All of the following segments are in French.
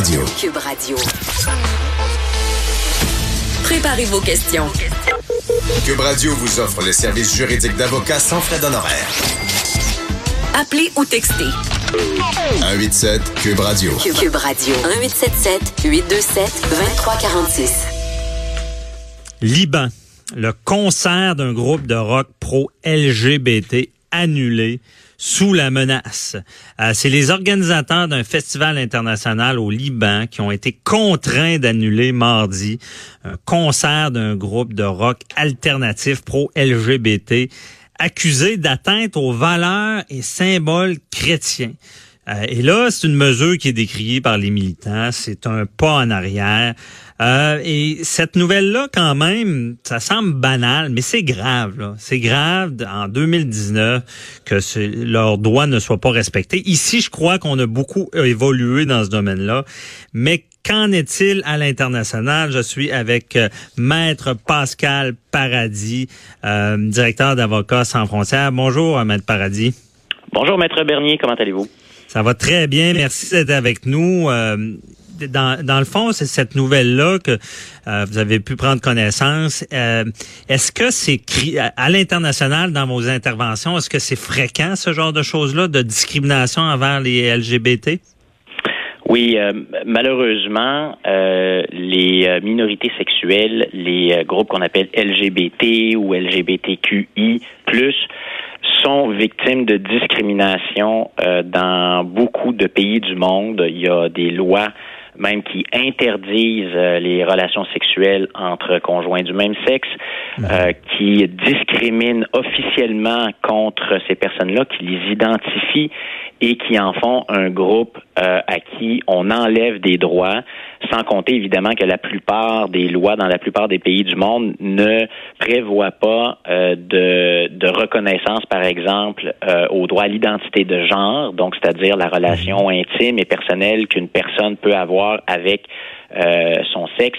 Radio. Cube Radio. Préparez vos questions. Cube Radio vous offre les services juridiques d'avocats sans frais d'honoraires. Appelez ou textez. 187 Cube Radio. Cube, Cube Radio. 1877 827 2346. Liban. Le concert d'un groupe de rock pro-LGBT annulé sous la menace. Euh, c'est les organisateurs d'un festival international au Liban qui ont été contraints d'annuler mardi un concert d'un groupe de rock alternatif pro-LGBT accusé d'atteinte aux valeurs et symboles chrétiens. Euh, et là, c'est une mesure qui est décriée par les militants. C'est un pas en arrière. Euh, et cette nouvelle-là, quand même, ça semble banal, mais c'est grave. C'est grave en 2019 que leurs droits ne soient pas respectés. Ici, je crois qu'on a beaucoup évolué dans ce domaine-là. Mais qu'en est-il à l'international? Je suis avec euh, Maître Pascal Paradis, directeur d'Avocats sans frontières. Bonjour, Maître Paradis. Bonjour, Maître Bernier. Comment allez-vous? Ça va très bien. Merci d'être avec nous. Euh, dans, dans, le fond, c'est cette nouvelle-là que euh, vous avez pu prendre connaissance. Euh, est-ce que c'est à l'international dans vos interventions, est-ce que c'est fréquent ce genre de choses-là, de discrimination envers les LGBT? Oui, malheureusement, les minorités sexuelles, les groupes qu'on appelle LGBT ou LGBTQI+, sont victimes de discrimination euh, dans beaucoup de pays du monde. Il y a des lois même qui interdisent euh, les relations sexuelles entre conjoints du même sexe, mhm. euh, qui discriminent officiellement contre ces personnes-là, qui les identifient et qui en font un groupe euh, à qui on enlève des droits, sans compter évidemment que la plupart des lois dans la plupart des pays du monde ne prévoient pas euh, de, de, reconnaissance, par exemple, euh, au droit à l'identité de genre, donc c'est-à-dire la relation intime et personnelle qu'une personne peut avoir avec son sexe.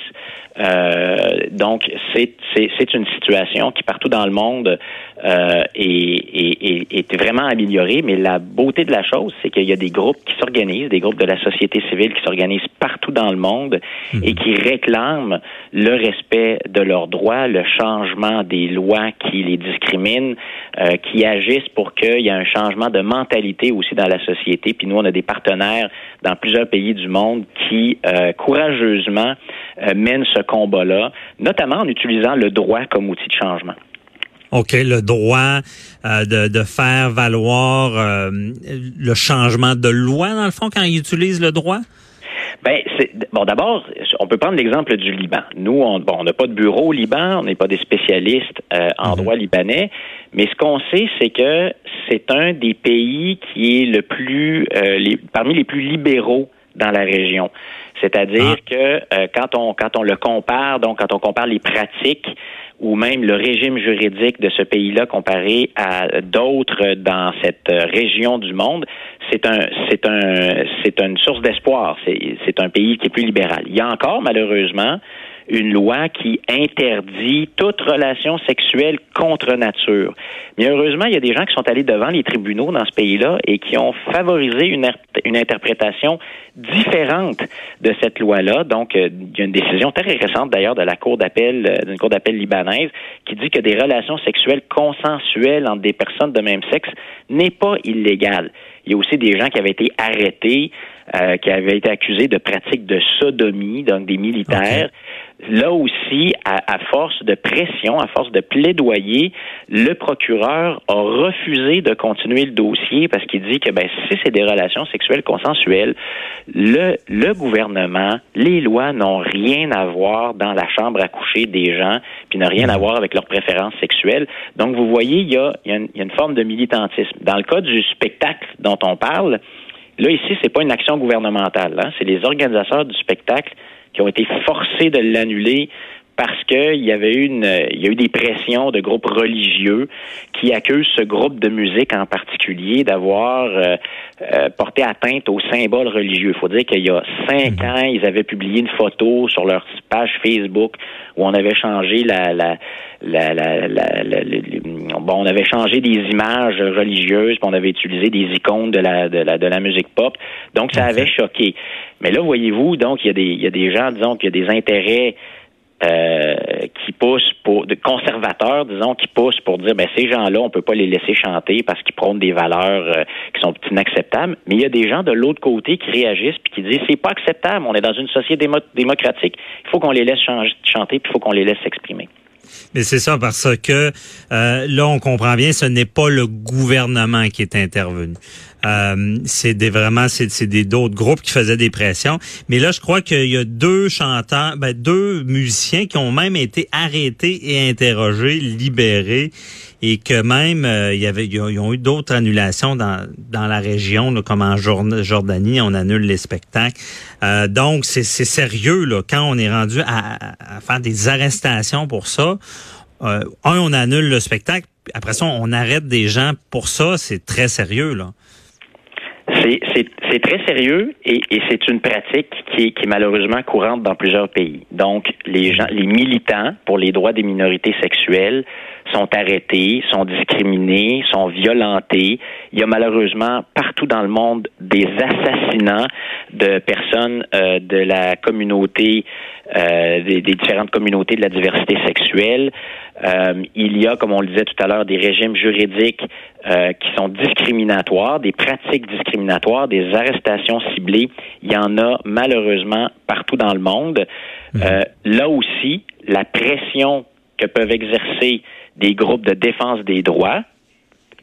donc, c'est, c'est, une situation qui, partout dans le monde, euh, est, est, vraiment améliorée. Mais la beauté de la chose, c'est qu'il y a des groupes qui s'organisent, des groupes de la société civile qui s'organisent partout dans le monde mhm. et qui réclament le respect de leurs droits, le changement des lois qui les discriminent, euh, qui agissent pour qu'il y ait un changement de mentalité aussi dans la société. Puis nous, on a des partenaires dans plusieurs pays du monde qui euh, courageusement euh, mènent ce combat-là, notamment en utilisant le droit comme outil de changement. OK, le droit euh, de, de, faire valoir euh, le changement de loi, dans le fond, quand ils utilisent le droit? Ben, bon. D'abord, on peut prendre l'exemple du Liban. Nous, on bon, n'a pas de bureau au Liban, on n'est pas des spécialistes euh, en mhm. droit libanais, mais ce qu'on sait, c'est que c'est un des pays qui est le plus, les, parmi les plus libéraux dans la région. C'est-à-dire ah. que quand on quand on le compare, donc quand on compare les pratiques ou même le régime juridique de ce pays-là comparé à d'autres dans cette région du monde, c'est un, c'est un, c'est une source d'espoir. C'est, c'est un pays qui est plus libéral. Il y a encore, malheureusement, une loi qui interdit toute relation sexuelle contre nature. Mais heureusement, il y a des gens qui sont allés devant les tribunaux dans ce pays-là et qui ont favorisé une, une interprétation différente de cette loi-là. Donc, euh, il y a une décision très récente d'ailleurs de la Cour d'appel, euh, d'une Cour d'appel libanaise, qui dit que des relations sexuelles consensuelles entre des personnes de même sexe n'est pas illégal. Il y a aussi des gens qui avaient été arrêtés, euh, qui avaient été accusés de pratiques de sodomie, donc des militaires là aussi, à, force de pression, à force de plaidoyer, le procureur a refusé de continuer le dossier parce qu'il dit que ben, si c'est des relations sexuelles consensuelles, le, le gouvernement, les lois n'ont rien à voir dans la chambre à coucher des gens, puis n'ont rien à voir avec leurs préférences sexuelles. Donc, vous voyez, il y a, il y a, une, il y a une forme de militantisme. Dans le cas du spectacle dont on parle, là, ici, c'est pas une action gouvernementale. Hein? C'est les organisateurs du spectacle qui ont été forcés de l'annuler parce qu'il y avait une, il y a eu des pressions de groupes religieux qui accusent ce groupe de musique en particulier d'avoir euh, euh, porté atteinte aux symboles religieux. Il faut dire qu'il y a cinq mhm. ans, ils avaient publié une photo sur leur page Facebook où on avait changé la, la, la, la, bon, on avait changé des images religieuses, puis on avait utilisé des icônes de la, de la, de la musique pop. Donc, ça avait choqué. Mais là, voyez-vous, donc, il y a des, il y a des gens, disons, qui a des intérêts euh, qui poussent pour de conservateurs, disons, qui poussent pour dire ben ces gens-là, on peut pas les laisser chanter parce qu'ils prônent des valeurs euh, qui sont inacceptables. Mais il y a des gens de l'autre côté qui réagissent puis qui disent c'est pas acceptable. On est dans une société démocratique. Il faut qu'on les laisse chanter puis il faut qu'on les laisse s'exprimer. Mais c'est ça parce que euh, là, on comprend bien, ce n'est pas le gouvernement qui est intervenu. Euh, c'est des vraiment c'est des d'autres groupes qui faisaient des pressions. Mais là, je crois qu'il y a deux chanteurs, ben, deux musiciens qui ont même été arrêtés et interrogés, libérés, et que même euh, il y avait ils ont eu d'autres annulations dans dans la région, comme en Jordanie, on annule les spectacles. Euh, donc c'est sérieux là quand on est rendu à, à faire des arrestations pour ça. un, on annule le spectacle. Après ça, on arrête des gens pour ça. C'est très sérieux là. C'est très sérieux et, c'est une pratique qui est, qui est, malheureusement courante dans plusieurs pays. Donc, les gens, les militants pour les droits des minorités sexuelles sont arrêtés, sont discriminés, sont violentés. Il y a malheureusement partout dans le monde des assassinats de personnes euh, de la communauté, euh, des, des, différentes communautés de la diversité sexuelle. Euh, il y a, comme on le disait tout à l'heure, des régimes juridiques euh, qui sont discriminatoires, des pratiques discriminatoires, des arrestations ciblées. Il y en a malheureusement partout dans le monde. Mhm. Euh, là aussi, la pression que peuvent exercer des groupes de défense des droits,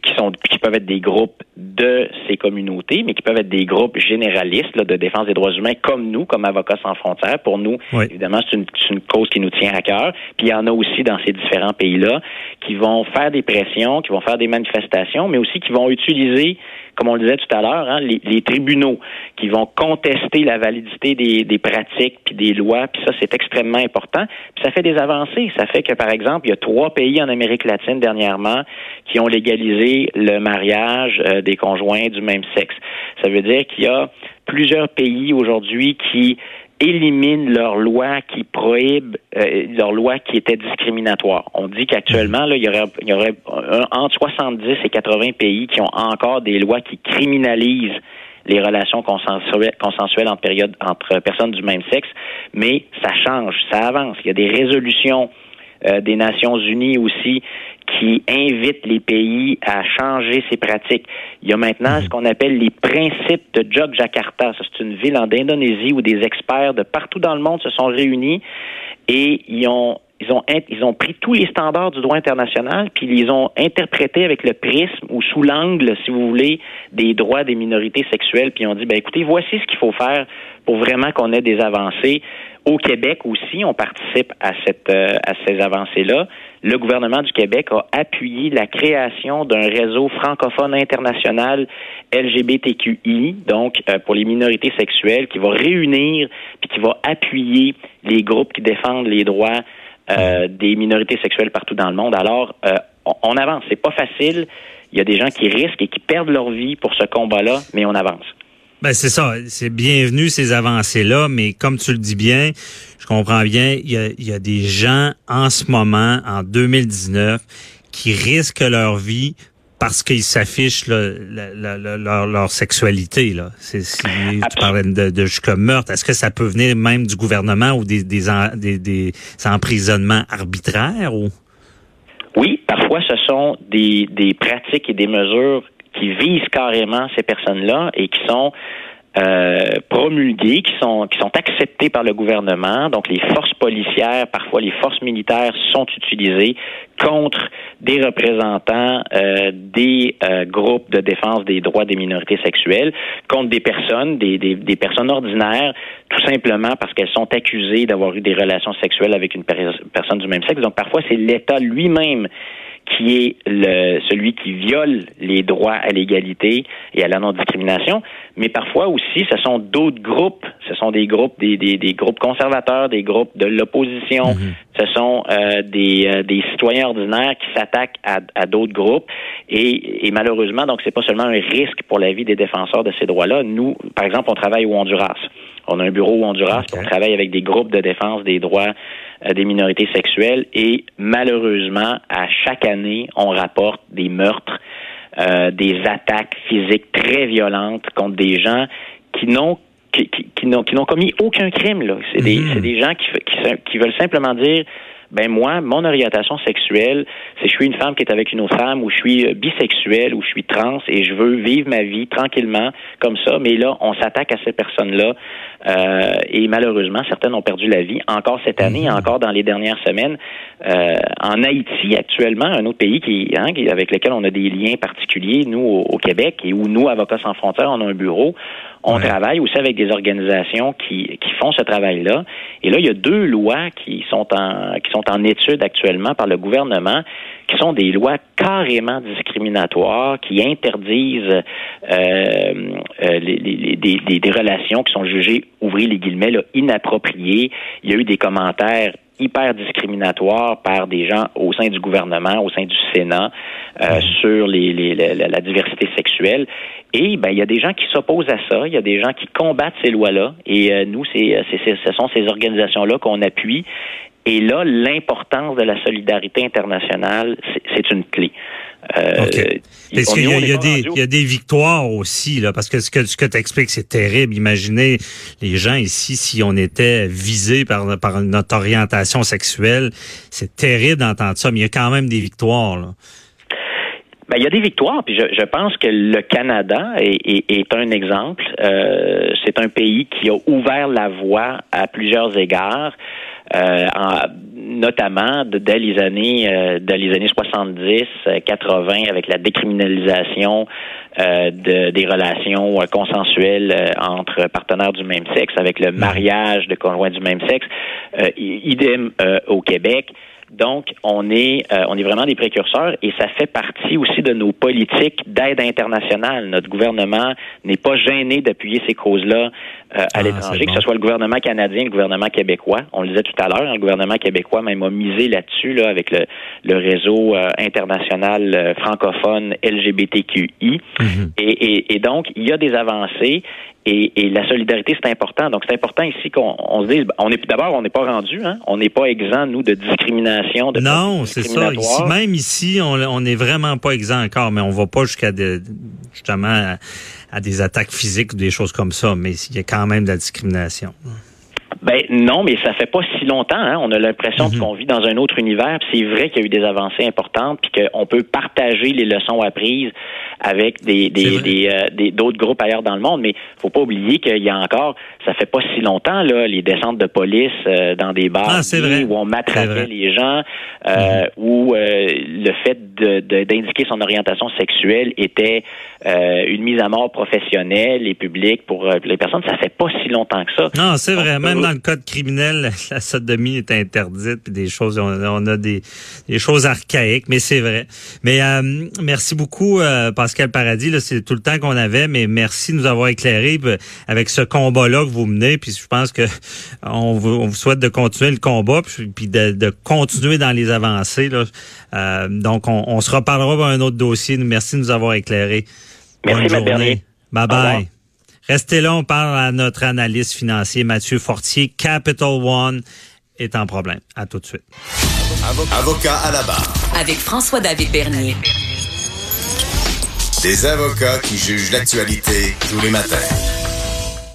qui sont qui peuvent être des groupes de ces communautés, mais qui peuvent être des groupes généralistes de défense des droits humains, comme nous, comme Avocats sans frontières. Pour nous, évidemment, c'est une, une, cause qui nous tient à cœur. Puis il y en a aussi dans ces différents pays-là qui vont faire des pressions, qui vont faire des manifestations, mais aussi qui vont utiliser comme on le disait tout à l'heure, hein, les, tribunaux qui vont contester la validité des, des pratiques puis des lois, puis ça c'est extrêmement important. Puis ça fait des avancées. Ça fait que par exemple, il y a trois pays en Amérique latine dernièrement qui ont légalisé le mariage euh, des conjoints du même sexe. Ça veut dire qu'il y a plusieurs pays aujourd'hui qui éliminent leurs lois qui prohibent euh, leurs lois qui étaient discriminatoires. On dit qu'actuellement, il y aurait, entre 70 et 80 pays qui ont encore des lois qui criminalisent les relations consensuelles, consensuelles entre, périodes, entre personnes du même sexe, mais ça change, ça avance. Il y a des résolutions euh, des Nations Unies aussi qui invitent les pays à changer ces pratiques. Il y a maintenant ce qu'on appelle les principes de Jogjakarta. C'est une ville en Indonésie où des experts de partout dans le monde se sont réunis et ils ont ils ont, ils ont pris tous les standards du droit international, puis ils ont interprété avec le prisme ou sous l'angle, si vous voulez, des droits des minorités sexuelles, puis ils ont dit, ben écoutez, voici ce qu'il faut faire pour vraiment qu'on ait des avancées. Au Québec aussi, on participe à, cette, euh, à ces avancées-là. Le gouvernement du Québec a appuyé la création d'un réseau francophone international LGBTQI, donc euh, pour les minorités sexuelles, qui va réunir puis qui va appuyer les groupes qui défendent les droits euh, des minorités sexuelles partout dans le monde. Alors, on, on avance. C'est pas facile. Il y a des gens qui risquent et qui perdent leur vie pour ce combat-là, mais on avance. Ben c'est ça, c'est bienvenu ces avancées-là, mais comme tu le dis bien, je comprends bien, il y a, il y a des gens en ce moment, en 2019, qui risquent leur vie parce qu'ils s'affichent leur, leur, sexualité. Là. C'est, si tu parlais de, de jusqu'à meurtre, est-ce que ça peut venir même du gouvernement ou des, des, des, des emprisonnements arbitraires? Ou? Oui, parfois ce sont des, des pratiques et des mesures qui visent carrément ces personnes-là et qui sont euh, promulguées, qui sont qui sont acceptées par le gouvernement. Donc les forces policières, parfois les forces militaires sont utilisées contre des représentants euh, des euh, groupes de défense des droits des minorités sexuelles, contre des personnes, des, des, des personnes ordinaires, tout simplement parce qu'elles sont accusées d'avoir eu des relations sexuelles avec une personne du même sexe. Donc parfois, c'est l'État lui-même qui est le, celui qui viole les droits à l'égalité et à la non-discrimination, mais parfois aussi, ce sont d'autres groupes, ce sont des groupes, des, des, des groupes conservateurs, des groupes de l'opposition, mhm. ce sont euh, des, euh, des citoyens ordinaires qui s'attaquent à, à d'autres groupes, et, et malheureusement, donc c'est pas seulement un risque pour la vie des défenseurs de ces droits-là. Nous, par exemple, on travaille au Honduras. On a un bureau au Honduras, on travaille avec des groupes de défense des droits des minorités sexuelles et malheureusement, à chaque année, on rapporte des meurtres, euh, des attaques physiques très violentes contre des gens qui n'ont qui, qui, n'ont commis aucun crime là. C'est des, mhm. des gens qui, qui veulent simplement dire ben moi, mon orientation sexuelle, c'est je suis une femme qui est avec une autre femme, ou je suis euh, bisexuelle, ou je suis trans, et je veux vivre ma vie tranquillement comme ça. Mais là, on s'attaque à ces personnes-là, euh, et malheureusement, certaines ont perdu la vie encore cette année, mhm. encore dans les dernières semaines. Euh, en Haïti, actuellement, un autre pays qui, hein, avec lequel on a des liens particuliers, nous au, au Québec, et où nous, Avocats sans frontières, on a un bureau. On travaille aussi avec des organisations qui, qui font ce travail-là. Et là, il y a deux lois qui sont en qui sont en étude actuellement par le gouvernement, qui sont des lois carrément discriminatoires, qui interdisent euh, euh les, les, des, des, relations qui sont jugées, ouvrez les guillemets, là, inappropriées. Il y a eu des commentaires hyper discriminatoire par des gens au sein du gouvernement, au sein du Sénat, euh, sur les, les, la, diversité sexuelle. Et ben il y a des gens qui s'opposent à ça, il y a des gens qui combattent ces lois-là. Et euh, nous, c'est, ce sont ces organisations-là qu'on appuie. Et là, l'importance de la solidarité internationale, c'est une clé. Euh, qu'il y, a, des, il y a des victoires aussi, là, parce que ce que, ce que tu expliques, c'est terrible. Imaginez les gens ici, si on était visés par, par notre orientation sexuelle, c'est terrible d'entendre ça, mais il y a quand même des victoires. Là. Ben, il y a des victoires, puis je, je pense que le Canada est, est, est un exemple. Euh, c'est un pays qui a ouvert la voie à plusieurs égards. Euh, notamment dès les années euh, les années 70, 80 euh, avec la décriminalisation de, des relations consensuelles entre partenaires du même sexe, avec le mariage de conjoints du même sexe, idem au Québec. Donc, on est, euh, on est vraiment des précurseurs et ça fait partie aussi de nos politiques d'aide internationale. Notre gouvernement n'est pas gêné d'appuyer ces causes-là euh, à ah, l'étranger, que ce soit le gouvernement canadien, le gouvernement québécois. On le disait tout à l'heure, hein, le gouvernement québécois même a misé là-dessus là, avec le, le réseau euh, international francophone LGBTQI. Mm-hmm. et, et, et donc, il y a des avancées et, et, la solidarité, c'est important. Donc, c'est important ici qu'on on se dise, on est d'abord, on n'est pas rendu, hein? on n'est pas exempt, nous, de discrimination. De non, c'est ça. Ici, même ici, on n'est vraiment pas exempt encore, mais on va pas jusqu'à justement à, des attaques physiques ou des choses comme ça, mais il y a quand même de la discrimination. Ben non, mais ça fait pas si longtemps. Hein. On a l'impression mhm. qu'on vit dans un autre univers. C'est vrai qu'il y a eu des avancées importantes, puis qu'on peut partager les leçons apprises avec des des, euh, des, d'autres groupes ailleurs dans le monde. Mais faut pas oublier qu'il y a encore, ça fait pas si longtemps là, les descentes de police euh, dans des bars ah, où on mattraquait les gens, euh, mhm. où le fait de, d'indiquer son orientation sexuelle était une mise à mort professionnelle et publique pour les personnes. Ça fait pas si longtemps que ça. Non, c'est vrai. Même dans le code criminel, la sodomie est interdite, puis des choses, on, a des, des choses archaïques, mais c'est vrai. Mais merci beaucoup, Pascal Paradis, c'est tout le temps qu'on avait, mais merci de nous avoir éclairé avec ce combat-là que vous menez. Puis je pense que on vous, souhaite de continuer le combat, puis, de, continuer dans les avancées. Euh, donc, on, se reparlera pour un autre dossier. Merci de nous avoir éclairé. Merci, Bonne journée. Bye bye. Restez là, on parle à notre analyste financier Mathieu Fortier. Capital One est en problème. À tout de suite. Avocat à la barre. Avec François-David Bernier. Des avocats qui jugent l'actualité tous les matins.